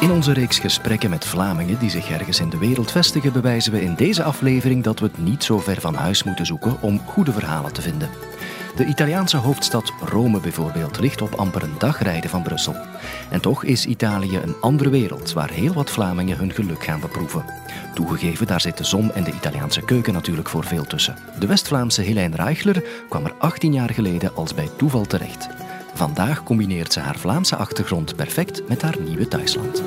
In onze reeks gesprekken met Vlamingen die zich ergens in de wereld vestigen, bewijzen we in deze aflevering dat we het niet zo ver van huis moeten zoeken om goede verhalen te vinden. De Italiaanse hoofdstad Rome bijvoorbeeld ligt op amper een dag rijden van Brussel. En toch is Italië een andere wereld waar heel wat Vlamingen hun geluk gaan beproeven. Toegegeven, daar zit de zon en de Italiaanse keuken natuurlijk voor veel tussen. De West-Vlaamse Helene Reichler kwam er 18 jaar geleden als bij toeval terecht. Vandaag combineert ze haar Vlaamse achtergrond perfect met haar nieuwe thuisland.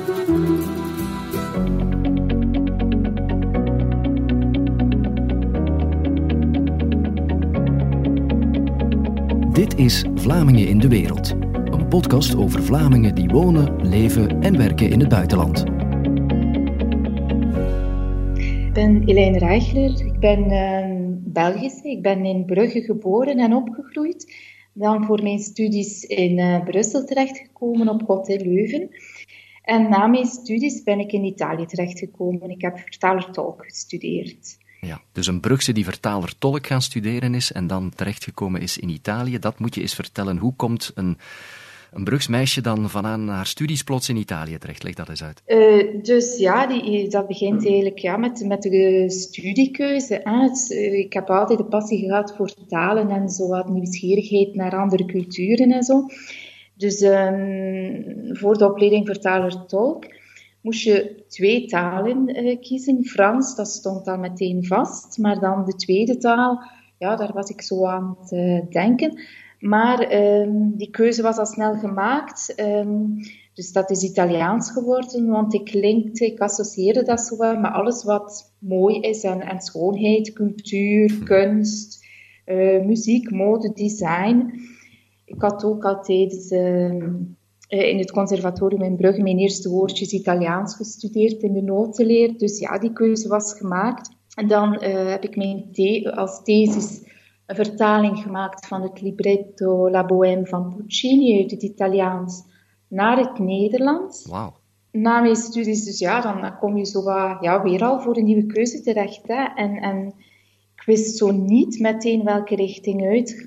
Dit is Vlamingen in de Wereld. Een podcast over Vlamingen die wonen, leven en werken in het buitenland. Ik ben Helene Reichler. Ik ben uh, Belgische. Ik ben in Brugge geboren en opgegroeid. Dan voor mijn studies in uh, Brussel terechtgekomen op Hotel Leuven. En na mijn studies ben ik in Italië terechtgekomen. Ik heb vertaler-tolk gestudeerd. Ja, dus een Brugse die vertaler-tolk gaan studeren is en dan terechtgekomen is in Italië. Dat moet je eens vertellen. Hoe komt een, een Brugsmeisje dan vanaan haar studies plots in Italië terecht? Leg dat eens uit. Uh, dus ja, die, dat begint eigenlijk ja, met, met de studiekeuze. Uh, ik heb altijd de passie gehad voor talen en zo wat nieuwsgierigheid naar andere culturen en zo. Dus um, voor de opleiding vertaler-tolk moest je twee talen kiezen. Frans, dat stond dan meteen vast. Maar dan de tweede taal, ja, daar was ik zo aan het denken. Maar um, die keuze was al snel gemaakt. Um, dus dat is Italiaans geworden, want ik linkte, ik associeerde dat zo wel met alles wat mooi is en, en schoonheid, cultuur, kunst, uh, muziek, mode, design. Ik had ook altijd in het conservatorium in Brugge mijn eerste woordjes Italiaans gestudeerd in de notenleer. Dus ja, die keuze was gemaakt. En dan uh, heb ik mijn the als thesis een vertaling gemaakt van het libretto La Bohème van Puccini uit het Italiaans naar het Nederlands. Wauw. Na mijn studies, dus ja, dan kom je zo wat, ja, weer al voor een nieuwe keuze terecht. Hè. En, en ik wist zo niet meteen welke richting uit,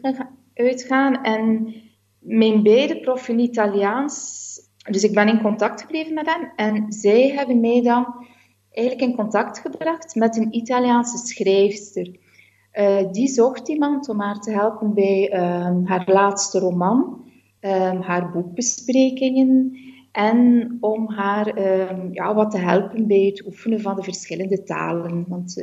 uitgaan. En mijn beide proffen Italiaans, dus ik ben in contact gebleven met hen en zij hebben mij dan eigenlijk in contact gebracht met een Italiaanse schrijfster. Uh, die zocht iemand om haar te helpen bij uh, haar laatste roman, uh, haar boekbesprekingen en om haar ja, wat te helpen bij het oefenen van de verschillende talen. Want,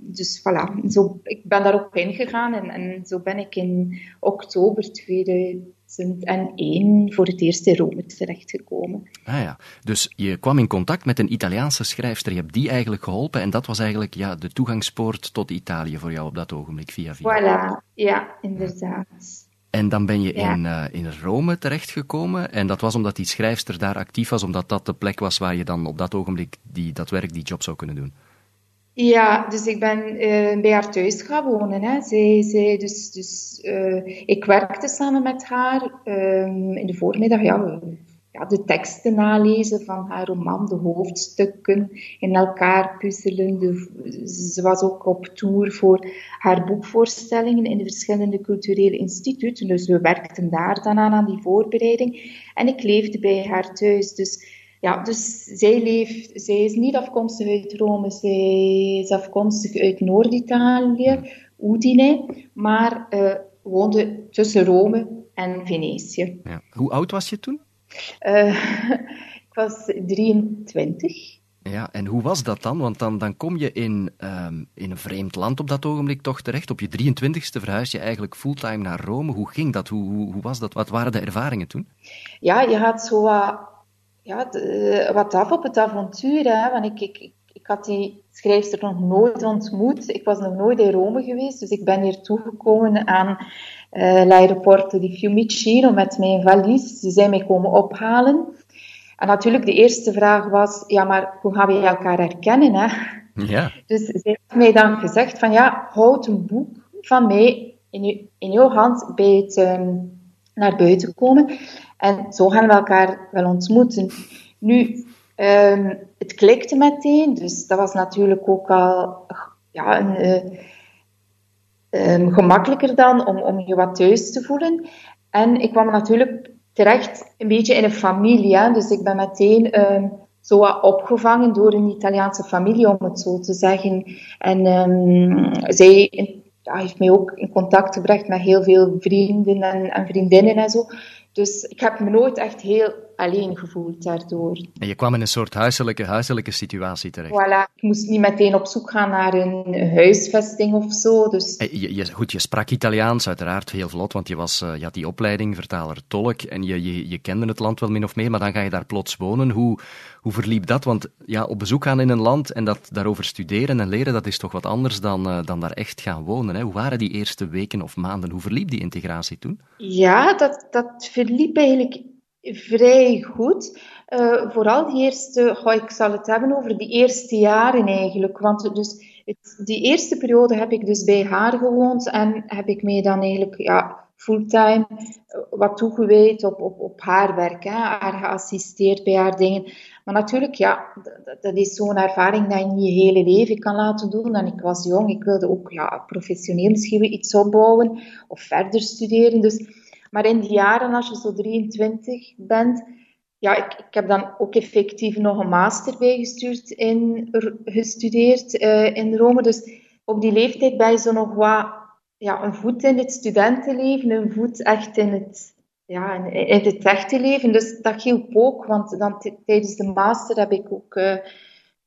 dus voilà, zo, ik ben daarop ingegaan en, en zo ben ik in oktober 2000 2001 voor het eerst in Rome terechtgekomen. Ah ja, dus je kwam in contact met een Italiaanse schrijfster. Je hebt die eigenlijk geholpen en dat was eigenlijk ja, de toegangspoort tot Italië voor jou op dat ogenblik, via via. Voilà, ja, inderdaad. En dan ben je ja. in, uh, in Rome terechtgekomen. En dat was omdat die schrijfster daar actief was, omdat dat de plek was waar je dan op dat ogenblik die, dat werk, die job zou kunnen doen. Ja, dus ik ben uh, bij haar thuis gaan wonen. Hè. Zij, zij, dus, dus, uh, ik werkte samen met haar um, in de voormiddag. Ja, ja, de teksten nalezen van haar roman, de hoofdstukken in elkaar puzzelen. Ze was ook op tour voor haar boekvoorstellingen in de verschillende culturele instituten. Dus we werkten daar dan aan, aan die voorbereiding. En ik leefde bij haar thuis. Dus ja, dus zij, leeft, zij is niet afkomstig uit Rome, zij is afkomstig uit Noord-Italië, Udine, maar uh, woonde tussen Rome en Venetië. Ja. Hoe oud was je toen? Uh, ik was 23. Ja, en hoe was dat dan? Want dan, dan kom je in, um, in een vreemd land op dat ogenblik toch terecht. Op je 23ste verhuis je eigenlijk fulltime naar Rome. Hoe ging dat? Hoe, hoe, hoe was dat? Wat waren de ervaringen toen? Ja, je had zo wat ja, de, wat af op het avontuur. Hè? Want ik, ik, ik had die schrijfster nog nooit ontmoet. Ik was nog nooit in Rome geweest. Dus ik ben hier toegekomen aan uh, l'aeroporto di Fiumicino met mijn valies. Ze zijn mij komen ophalen. En natuurlijk, de eerste vraag was, ja, maar hoe gaan we elkaar herkennen? Hè? Ja. Dus ze heeft mij dan gezegd van, ja, houd een boek van mij in, in jouw hand bij het um, naar buiten komen. En zo gaan we elkaar wel ontmoeten. Nu, um, het klikte meteen, dus dat was natuurlijk ook al ja, uh, um, gemakkelijker dan om, om je wat thuis te voelen. En ik kwam natuurlijk terecht een beetje in een familie. Dus ik ben meteen um, zo wat opgevangen door een Italiaanse familie, om het zo te zeggen. En zij ja, heeft mij ook in contact gebracht met heel veel vrienden en, en vriendinnen en zo. Dus ik heb me nooit echt heel alleen gevoeld daardoor. En je kwam in een soort huiselijke, huiselijke situatie terecht. Voilà. Ik moest niet meteen op zoek gaan naar een huisvesting of zo. Dus... Eh, je, je, goed, je sprak Italiaans, uiteraard heel vlot, want je, was, je had die opleiding, vertaler-tolk, en je, je, je kende het land wel min of meer, maar dan ga je daar plots wonen. Hoe, hoe verliep dat? Want ja, op bezoek gaan in een land en dat, daarover studeren en leren, dat is toch wat anders dan, uh, dan daar echt gaan wonen. Hè? Hoe waren die eerste weken of maanden? Hoe verliep die integratie toen? Ja, dat, dat verliep eigenlijk vrij goed. Uh, vooral die eerste, oh, ik zal het hebben over die eerste jaren eigenlijk. Want dus het, die eerste periode heb ik dus bij haar gewoond en heb ik mij dan eigenlijk ja, fulltime eh, wat toegewijd op, op, op haar werk, hè, haar geassisteerd bij haar dingen. Maar natuurlijk, ja, dat, dat is zo'n ervaring dat je niet je hele leven kan laten doen. En ik was jong, ik wilde ook ja, professioneel misschien iets opbouwen of verder studeren. Dus maar in die jaren, als je zo 23 bent, ja, ik, ik heb dan ook effectief nog een master bijgestuurd in, gestudeerd uh, in Rome. Dus op die leeftijd ben je zo nog wat, ja, een voet in het studentenleven, een voet echt in het, ja, in, het echte leven. Dus dat hielp ook, want dan tijdens de master heb ik ook uh,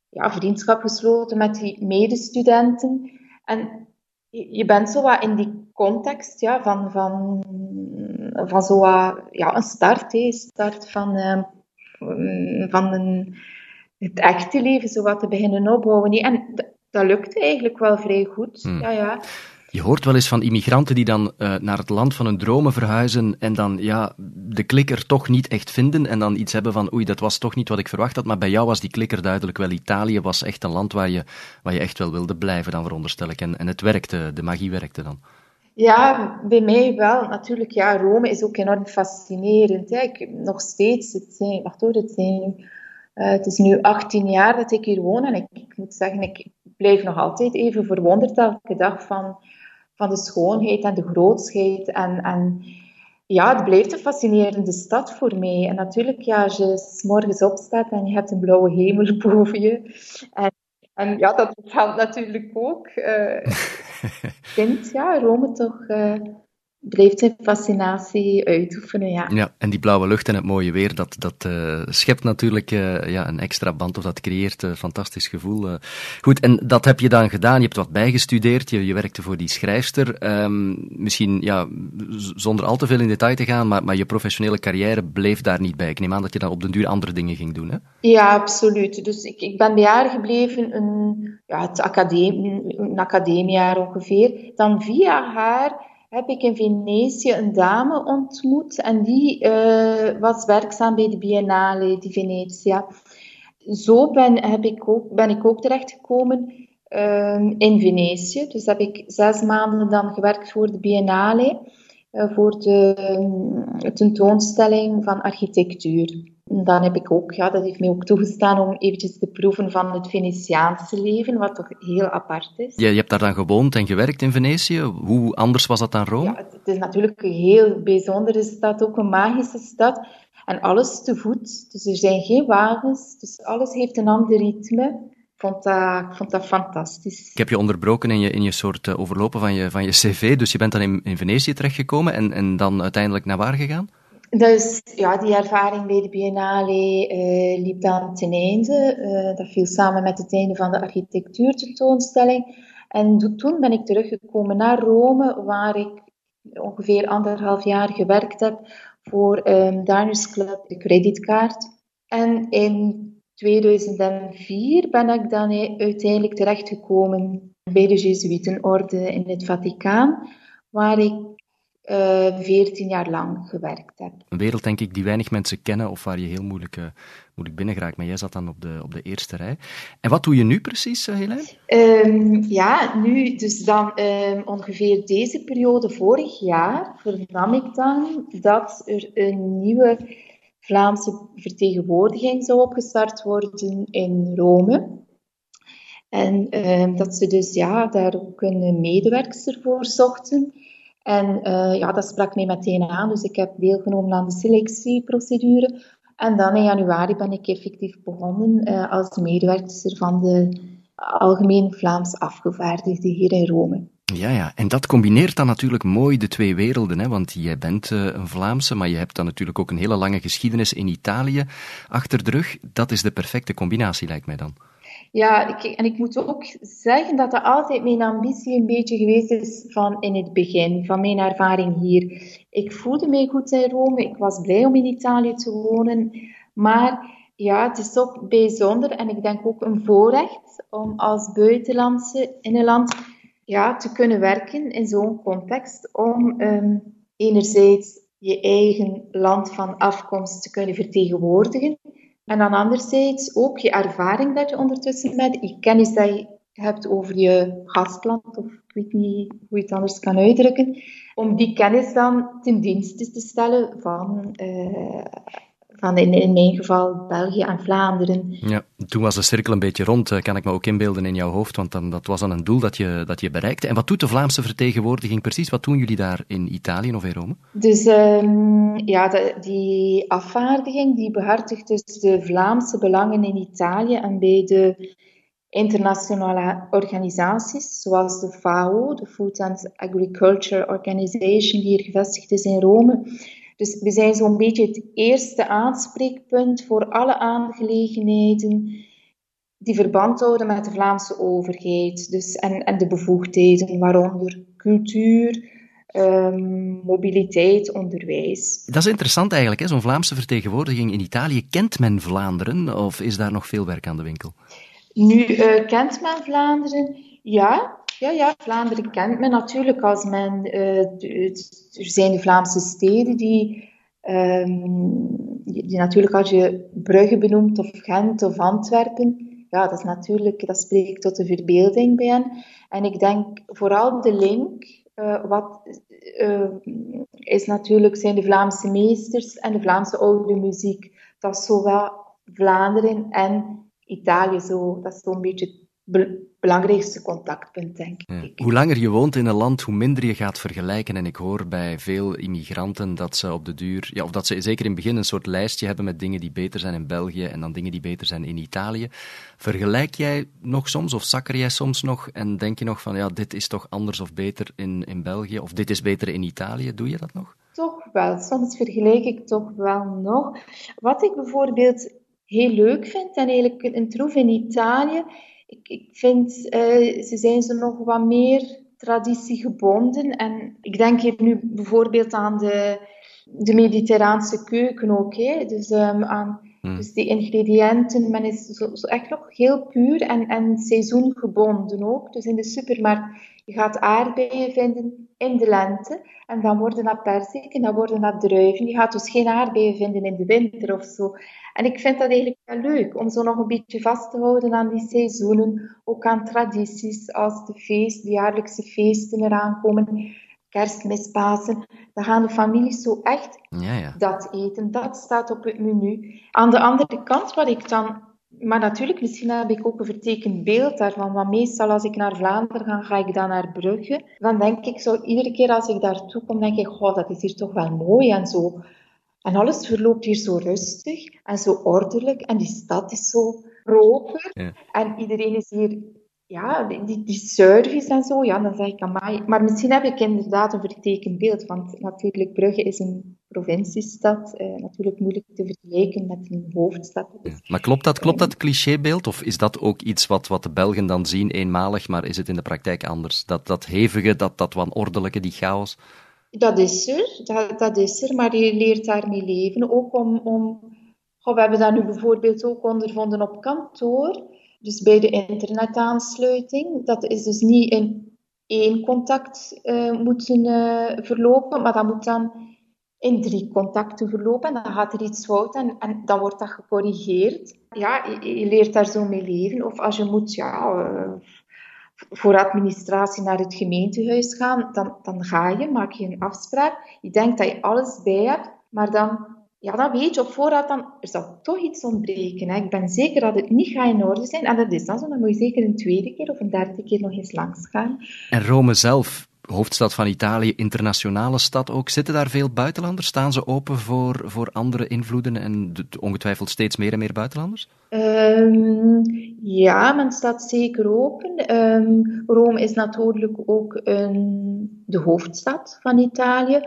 ja, vriendschap gesloten met die medestudenten. En je bent zo wat in die context ja, van, van, van zo ja, een start, hè, start van, uh, van een, het echte leven, zo wat te beginnen opbouwen. En dat lukte eigenlijk wel vrij goed. Hmm. Ja, ja. Je hoort wel eens van immigranten die dan uh, naar het land van hun dromen verhuizen en dan ja, de klikker toch niet echt vinden en dan iets hebben van oei, dat was toch niet wat ik verwacht had. Maar bij jou was die klikker duidelijk wel. Italië was echt een land waar je, waar je echt wel wilde blijven, dan veronderstel ik. En, en het werkte, de magie werkte dan. Ja, bij mij wel. Natuurlijk, ja, Rome is ook enorm fascinerend. Ik, nog steeds, het zijn, wacht hoor, het, zijn, uh, het is nu 18 jaar dat ik hier woon en ik, ik moet zeggen, ik blijf nog altijd even verwonderd elke dag van van de schoonheid en de grootsheid. En, en ja, het blijft een fascinerende stad voor mij. En natuurlijk, ja, als je s morgens opstaat en je hebt een blauwe hemel boven je. En, en ja, dat geldt natuurlijk ook. Uh, kind, ja, Rome toch... Blijft zijn fascinatie uitoefenen, ja. Ja, en die blauwe lucht en het mooie weer, dat, dat uh, schept natuurlijk uh, ja, een extra band, of dat creëert een fantastisch gevoel. Goed, en dat heb je dan gedaan, je hebt wat bijgestudeerd, je, je werkte voor die schrijfster. Um, misschien, ja, zonder al te veel in detail te gaan, maar, maar je professionele carrière bleef daar niet bij. Ik neem aan dat je dan op den duur andere dingen ging doen, hè? Ja, absoluut. Dus ik, ik ben bij haar gebleven, een, ja, het academie, een academiejaar ongeveer. Dan via haar heb ik in Venetië een dame ontmoet en die uh, was werkzaam bij de Biennale di Venezia. Zo ben, heb ik ook, ben ik ook terechtgekomen uh, in Venetië. Dus heb ik zes maanden dan gewerkt voor de Biennale, uh, voor de um, tentoonstelling van architectuur dan heb ik ook, ja, dat heeft mij ook toegestaan om eventjes te proeven van het Venetiaanse leven, wat toch heel apart is. Je hebt daar dan gewoond en gewerkt in Venetië. Hoe anders was dat dan Rome? Ja, het is natuurlijk een heel bijzondere stad, ook een magische stad. En alles te voet, dus er zijn geen wagens, dus alles heeft een ander ritme. Ik vond dat, ik vond dat fantastisch. Ik heb je onderbroken in je, in je soort uh, overlopen van je, van je cv, dus je bent dan in, in Venetië terechtgekomen en, en dan uiteindelijk naar waar gegaan? Dus ja, die ervaring bij de Biennale uh, liep dan ten einde. Uh, dat viel samen met het einde van de architectuurtentoonstelling. En toen ben ik teruggekomen naar Rome, waar ik ongeveer anderhalf jaar gewerkt heb voor um, Club, de creditkaart. En in 2004 ben ik dan uiteindelijk terechtgekomen bij de Jezuïtenorde in het Vaticaan, waar ik eh, 14 jaar lang gewerkt heb. Een wereld, denk ik, die weinig mensen kennen of waar je heel moeilijk, uh, moeilijk binnen geraakt. Maar jij zat dan op de, op de eerste rij. En wat doe je nu precies, uh, Helene? Um, ja, nu, dus dan um, ongeveer deze periode vorig jaar vernam ik dan dat er een nieuwe Vlaamse vertegenwoordiging zou opgestart worden in Rome. En um, dat ze dus ja, daar ook een medewerkster voor zochten. En uh, ja, dat sprak mij meteen aan. Dus ik heb deelgenomen aan de selectieprocedure. En dan in januari ben ik effectief begonnen uh, als medewerker van de Algemeen Vlaams Afgevaardigde hier in Rome. Ja, ja, en dat combineert dan natuurlijk mooi de twee werelden, hè? want jij bent uh, een Vlaamse, maar je hebt dan natuurlijk ook een hele lange geschiedenis in Italië achter de rug. Dat is de perfecte combinatie, lijkt mij dan. Ja, ik, en ik moet ook zeggen dat dat altijd mijn ambitie een beetje geweest is van in het begin, van mijn ervaring hier. Ik voelde mij goed in Rome, ik was blij om in Italië te wonen, maar ja, het is toch bijzonder en ik denk ook een voorrecht om als buitenlandse in een land ja, te kunnen werken in zo'n context, om um, enerzijds je eigen land van afkomst te kunnen vertegenwoordigen, en dan anderzijds ook je ervaring dat je ondertussen met, je kennis dat je hebt over je gastland, of ik weet niet hoe je het anders kan uitdrukken, om die kennis dan ten dienste te stellen van uh, van in, in mijn geval België en Vlaanderen. Ja, toen was de cirkel een beetje rond, eh, kan ik me ook inbeelden in jouw hoofd, want dan, dat was dan een doel dat je, dat je bereikte. En wat doet de Vlaamse vertegenwoordiging precies? Wat doen jullie daar in Italië of in Rome? Dus um, ja, de, die afvaardiging die behartigt dus de Vlaamse belangen in Italië en bij de internationale organisaties, zoals de FAO, de Food and Agriculture Organization, die hier gevestigd is in Rome. Dus we zijn zo'n beetje het eerste aanspreekpunt voor alle aangelegenheden die verband houden met de Vlaamse overheid dus, en, en de bevoegdheden, waaronder cultuur, um, mobiliteit, onderwijs. Dat is interessant eigenlijk, zo'n Vlaamse vertegenwoordiging in Italië. Kent men Vlaanderen of is daar nog veel werk aan de winkel? Nu, uh, kent men Vlaanderen? Ja, ja, ja, Vlaanderen kent men natuurlijk als men. Uh, er zijn de Vlaamse steden die, um, die, natuurlijk, als je Brugge benoemt, of Gent of Antwerpen, ja, dat is natuurlijk, dat spreekt tot de verbeelding bij hen. En ik denk vooral de link, uh, wat uh, is natuurlijk, zijn de Vlaamse meesters en de Vlaamse oude muziek. Dat is zowel Vlaanderen en Italië zo, dat is zo'n beetje belangrijkste contactpunt, denk ik. Hoe langer je woont in een land, hoe minder je gaat vergelijken. En ik hoor bij veel immigranten dat ze op de duur, ja, of dat ze zeker in het begin een soort lijstje hebben met dingen die beter zijn in België en dan dingen die beter zijn in Italië. Vergelijk jij nog soms, of zakker jij soms nog en denk je nog van, ja, dit is toch anders of beter in, in België, of dit is beter in Italië? Doe je dat nog? Toch wel. Soms vergelijk ik toch wel nog. Wat ik bijvoorbeeld heel leuk vind, en eigenlijk een troef in Italië, ik, ik vind, uh, ze zijn ze nog wat meer traditiegebonden. En ik denk hier nu bijvoorbeeld aan de, de mediterraanse keuken ook. Hè? Dus, um, aan, hmm. dus die ingrediënten, men is zo, zo, echt nog heel puur en, en seizoengebonden ook. Dus in de supermarkt, je gaat aardbeien vinden in de lente. En dan worden dat perziken, dan worden dat druiven. Je gaat dus geen aardbeien vinden in de winter of zo. En ik vind dat eigenlijk wel leuk om zo nog een beetje vast te houden aan die seizoenen, ook aan tradities als de feest, de jaarlijkse feesten eraan komen, kerstmis, Pasen. Dan gaan de families zo echt ja, ja. dat eten. Dat staat op het menu. Aan de andere kant, wat ik dan maar natuurlijk, misschien heb ik ook een vertekend beeld daarvan. Want meestal als ik naar Vlaanderen ga, ga ik dan naar Brugge. Dan denk ik zo, iedere keer als ik daartoe kom, denk ik, oh, dat is hier toch wel mooi en zo. En alles verloopt hier zo rustig en zo ordelijk. En die stad is zo proper. En iedereen is hier, ja, die, die service en zo. Ja, dan zeg ik, amai. Maar misschien heb ik inderdaad een vertekend beeld. Want natuurlijk, Brugge is een provinciestad. Eh, natuurlijk moeilijk te vergelijken met een hoofdstad. Maar klopt dat, klopt dat clichébeeld? Of is dat ook iets wat, wat de Belgen dan zien, eenmalig, maar is het in de praktijk anders? Dat, dat hevige, dat, dat wanordelijke, die chaos? Dat is er, dat, dat is er, maar je leert daarmee leven. Ook om, om oh, we hebben dat nu bijvoorbeeld ook ondervonden op kantoor, dus bij de internetaansluiting. Dat is dus niet in één contact uh, moeten uh, verlopen, maar dat moet dan in drie contacten verlopen. En dan gaat er iets fout en, en dan wordt dat gecorrigeerd. Ja, je, je, leert daar zo mee leven. Of als je moet, ja... Uh, voor administratie naar het gemeentehuis gaan, dan, dan ga je, maak je een afspraak. Je denkt dat je alles bij hebt, maar dan, ja, dan weet je op voorhand, dan, er zal toch iets ontbreken. Hè. Ik ben zeker dat het niet gaat in orde zijn. En dat is dan zo, dan moet je zeker een tweede keer of een derde keer nog eens langs gaan. En Rome zelf, hoofdstad van Italië, internationale stad ook. Zitten daar veel buitenlanders? Staan ze open voor, voor andere invloeden en ongetwijfeld steeds meer en meer buitenlanders? Um, ja, men staat zeker open. Um, Rome is natuurlijk ook een, de hoofdstad van Italië,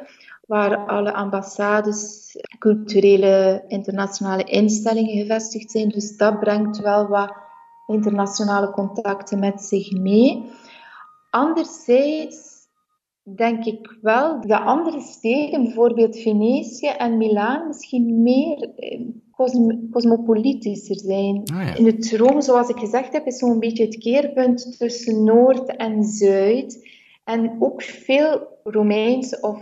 waar alle ambassades, culturele internationale instellingen gevestigd zijn. Dus dat brengt wel wat internationale contacten met zich mee. Anderzijds denk ik wel dat andere steden, bijvoorbeeld Venetië en Milaan, misschien meer eh, cosmopolitischer zijn. Ah, In het Rome, zoals ik gezegd heb, is zo'n beetje het keerpunt tussen Noord en Zuid. En ook veel Romeins of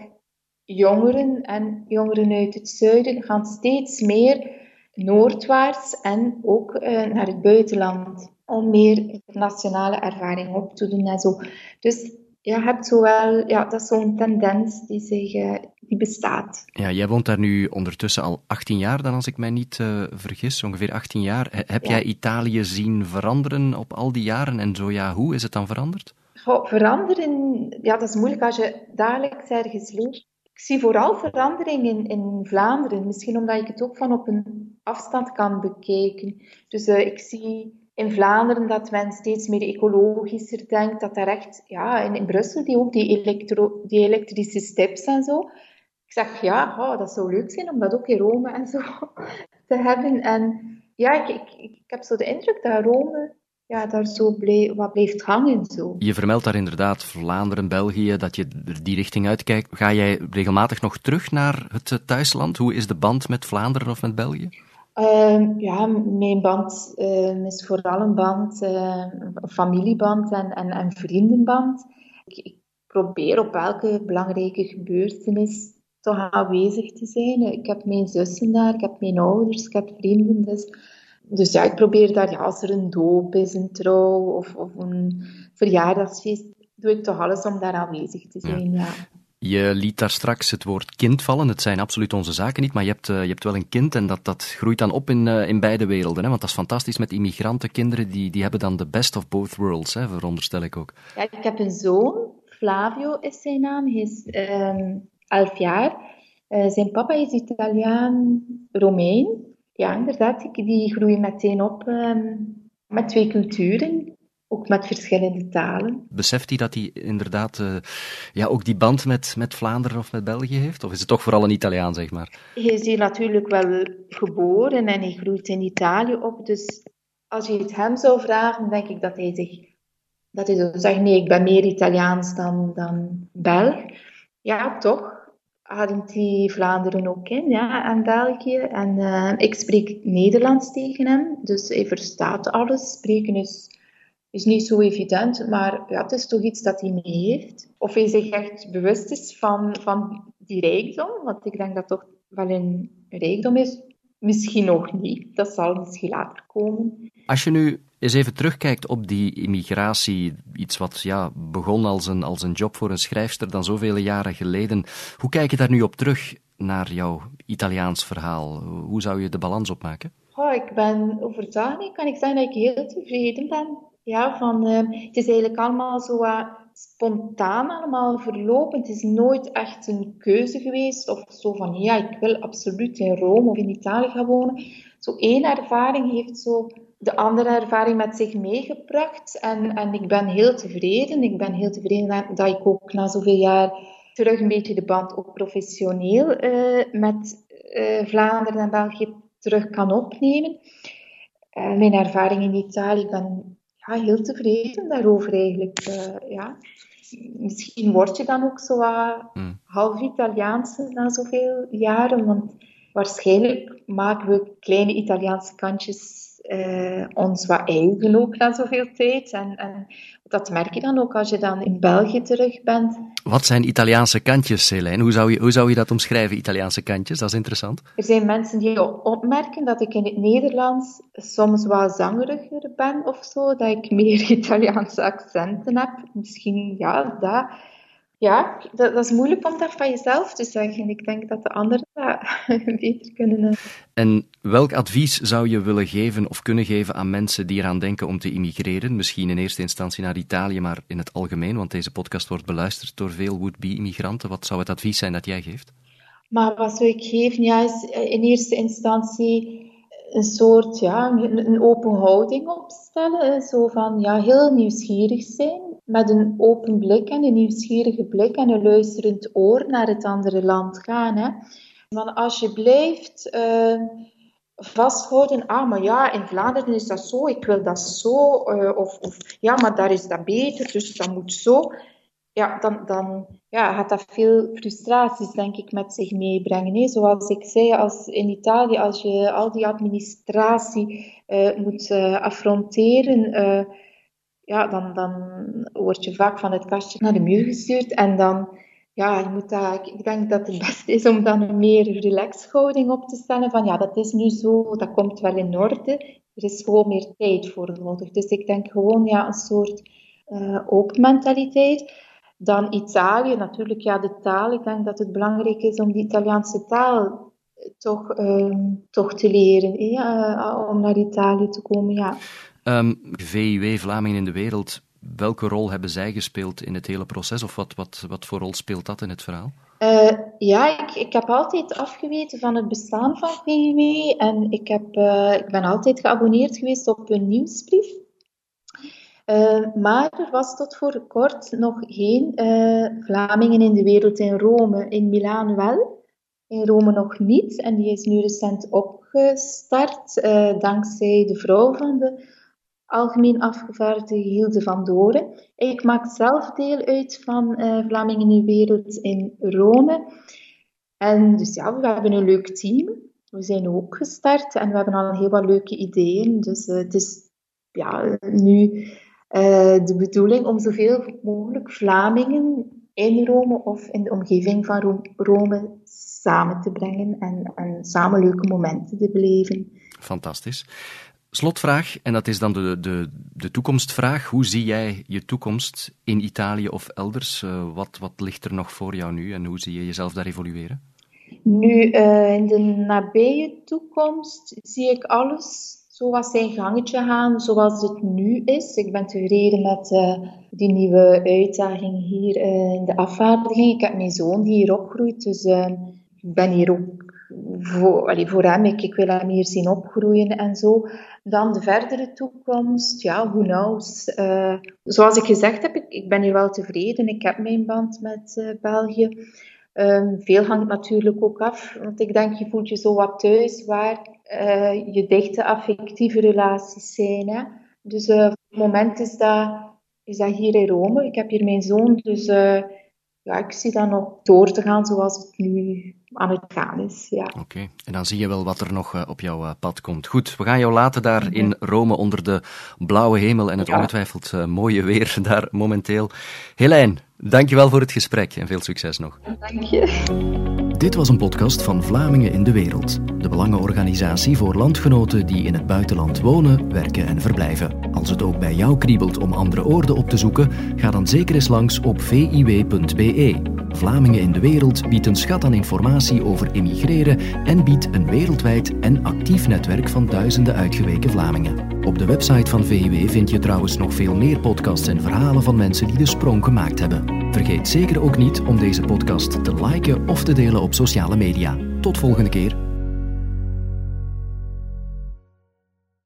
jongeren en jongeren uit het zuiden gaan steeds meer noordwaarts en ook uh, naar het buitenland om meer internationale ervaring op te doen en zo. Dus je hebt zowel, ja, dat is zo'n tendens die, zich, uh, die bestaat. Ja, jij woont daar nu ondertussen al 18 jaar, dan als ik mij niet uh, vergis, ongeveer 18 jaar. Heb jij Italië zien veranderen op al die jaren? En zo ja, hoe is het dan veranderd? Goh, veranderen, ja, dat is moeilijk als je dagelijks ergens leeft. Ik zie vooral verandering in, in Vlaanderen. Misschien omdat ik het ook van op een afstand kan bekijken. Dus uh, ik zie in Vlaanderen dat men steeds meer ecologischer denkt. Dat daar echt, ja, in, in Brussel die ook die, elektro, die elektrische steps en zo. Ik zeg, ja, oh, dat zou leuk zijn om dat ook in Rome en zo te hebben. En ja, ik, ik, ik heb zo de indruk dat Rome ja, daar zo blij, wat blijft hangen. Zo. Je vermeldt daar inderdaad Vlaanderen, België, dat je die richting uitkijkt. Ga jij regelmatig nog terug naar het thuisland? Hoe is de band met Vlaanderen of met België? Uh, ja, mijn band uh, is vooral een band, uh, een familieband en, en, en vriendenband. Ik, ik, probeer op elke belangrijke gebeurtenis toch aanwezig te zijn. Ik heb mijn zussen daar, ik heb mijn ouders, ik heb vrienden. Dus, dus ja, ik probeer daar, ja, als er een doop is, een trouw of, of een verjaardagsfeest, doe ik toch alles om daar aanwezig te zijn. Ja. Je liet daar straks het woord kind vallen. Het zijn absoluut onze zaken niet, maar je hebt, uh, je hebt wel een kind en dat, dat groeit dan op in, uh, in beide werelden. Hè? Want dat is fantastisch met immigrantenkinderen, die, die hebben dan de best of both worlds, hè, veronderstel ik ook. Ja, ik heb een zoon, Flavio is zijn naam, hij is um, elf jaar. Uh, zijn papa is Italiaan-Romein. Ja, inderdaad, die groeien meteen op um, met twee culturen ook met verschillende talen. Beseft hij dat hij inderdaad uh, ja, ook die band met, met Vlaanderen of met België heeft? Of is het toch vooral een Italiaan, zeg maar? Hij is hier natuurlijk wel geboren en hij groeit in Italië op. Dus als je het hem zou vragen, denk ik dat hij zich... Dat hij zou zeggen, nee, ik ben meer Italiaans dan, dan Belg. Ja, toch ademt hij Vlaanderen ook in, ja, en België. En uh, ik spreek Nederlands tegen hem, dus hij verstaat alles. Spreken is is niet zo evident, maar ja, het is toch iets dat hij mee heeft. Of hij zich echt bewust is van, van die rijkdom, want ik denk dat toch wel een rijkdom is. Misschien nog niet, dat zal misschien later komen. Als je nu eens even terugkijkt op die immigratie, iets wat ja, begon als een, als een job voor een schrijfster dan zoveel jaren geleden. Hoe kijk je daar nu op terug naar jouw Italiaans verhaal? Hoe zou je de balans opmaken? Oh, ik ben overtuigd, kan ik zeggen dat ik heel tevreden ben ja, van, uh, het is eigenlijk allemaal zo spontaan allemaal verlopen. Het is nooit echt een keuze geweest of zo van ja, ik wil absoluut in Rome of in Italië gaan wonen. Zo één ervaring heeft zo de andere ervaring met zich meegebracht. En, en ik ben heel tevreden. Ik ben heel tevreden dat ik ook na zoveel jaar terug een beetje de band ook professioneel uh, met uh, Vlaanderen en België terug kan opnemen. Uh, mijn ervaring in Italië, ik ja, heel tevreden daarover eigenlijk. Uh, ja. Misschien word je dan ook zo mm. half Italiaanse na zoveel jaren, want waarschijnlijk maken we kleine Italiaanse kantjes uh, ons wat eigen ook na zoveel tijd. En, en, dat merk je dan ook als je dan in België terug bent. Wat zijn Italiaanse kantjes, Helene? Hoe zou, je, hoe zou je dat omschrijven, Italiaanse kantjes? Dat is interessant. Er zijn mensen die opmerken dat ik in het Nederlands soms wat zangeriger ben of zo, dat ik meer Italiaanse accenten heb. Misschien, ja, dat. Ja, dat, dat, is moeilijk om dat van jezelf te zeggen. Ik denk dat de anderen dat beter kunnen. En welk advies zou je willen geven of kunnen geven aan mensen die eraan denken om te immigreren? Misschien in eerste instantie naar Italië, maar in het algemeen, want deze podcast wordt beluisterd door veel would-be-immigranten. Wat zou het advies zijn dat jij geeft? Maar wat zou ik geven? Ja, is eh, in eerste instantie een soort, ja, een open houding opstellen. Zo van, ja, heel nieuwsgierig zijn. Met een open blik en een nieuwsgierige blik en een luisterend oor naar het andere land gaan. Hè. Want als je blijft uh, vasthouden, ah, maar ja, in Vlaanderen is dat zo, ik wil dat zo. Uh, of, of, ja, maar daar is dat beter, dus dat moet zo ja, dan, dan ja, gaat dat veel frustraties, denk ik, met zich meebrengen. Zoals ik zei, als in Italië, als je al die administratie uh, moet uh, affronteren, uh, ja, dan, dan word je vaak van het kastje naar de muur gestuurd. En dan, ja, je moet dat, ik denk dat het beste is om dan een meer relaxed houding op te stellen. Van ja, dat is nu zo, dat komt wel in orde. Er is gewoon meer tijd voor nodig. Dus ik denk gewoon, ja, een soort open mentaliteit. Dan Italië, natuurlijk ja, de taal. Ik denk dat het belangrijk is om die Italiaanse taal toch, uh, toch te leren, ja, eh, om naar Italië te komen. Ja. Um, ehm, VIW, Vlamingen in de wereld, welke rol hebben zij gespeeld in het hele proces? Of wat, wat, wat voor rol speelt dat in het verhaal? Uh, ja, ik, ik heb altijd afgeweten van het bestaan van VIW en ik, heb, uh, ik ben altijd geabonneerd geweest op een nieuwsbrief. Uh, maar er was tot voor kort nog geen uh, Vlamingen in de wereld in Rome. In Milaan wel, in Rome nog niet. En die is nu recent opgestart uh, dankzij de vrouw van de algemeen afgevaardigde Hilde van Doren. Ik maak zelf deel uit van Vlamingen in de wereld in Rome. En dus ja, we hebben een leuk team. We zijn ook gestart en we hebben al heel wat leuke ideeën. Dus het is ja, nu uh, de bedoeling om zoveel mogelijk Vlamingen in Rome of in de omgeving van Rome samen te brengen en, en samen leuke momenten te beleven. Fantastisch. Slotvraag, en dat is dan de, de, de toekomstvraag. Hoe zie jij je toekomst in Italië of elders? Uh, wat, wat ligt er nog voor jou nu en hoe zie je jezelf daar evolueren? Nu, uh, in de nabije toekomst zie ik alles zo wat zijn gangetje gaan zoals het nu is. Ik ben tevreden met uh, die nieuwe uitdaging hier uh, in de afvaardiging. Ik heb mijn zoon hier opgroeit, dus uh, ik ben hier ook voor, hem. Ik, wil hem hier zien opgroeien en zo. Dan de verdere toekomst, ja, who knows. zoals ik gezegd heb, ik, ik, ben hier wel tevreden. Ik heb mijn band met België. Um, veel hangt natuurlijk ook af, want ik denk, je voelt je zo wat thuis waar uh, je dichte affectieve relaties zijn. Hè? Dus uh, op het moment is dat, is dat hier in Rome. Ik heb hier mijn zoon, dus uh, ja, ik zie dat nog door te gaan zoals het nu aan het gaan is. Ja. Oké, en dan zie je wel wat er nog op jouw pad komt. Goed, we gaan jou laten daar mhm. in Rome onder de blauwe hemel en het ongetwijfeld mooie weer daar momenteel. Helijn, dankjewel voor het gesprek en veel succes nog. Dank je. Dit was een podcast van Vlamingen in de Wereld, de belangenorganisatie voor landgenoten die in het buitenland wonen, werken en verblijven. Als het ook bij jou kriebelt om andere oorden op te zoeken, ga dan zeker eens langs op viw.be. Vlamingen in de Wereld biedt een schat aan informatie over immigreren en biedt een wereldwijd en actief netwerk van duizenden uitgeweken Vlamingen. Op de website van VIW vind je trouwens nog veel meer podcasts en verhalen van mensen die de sprong gemaakt hebben. Vergeet zeker ook niet om deze podcast te liken of te delen op sociale media. Tot volgende keer.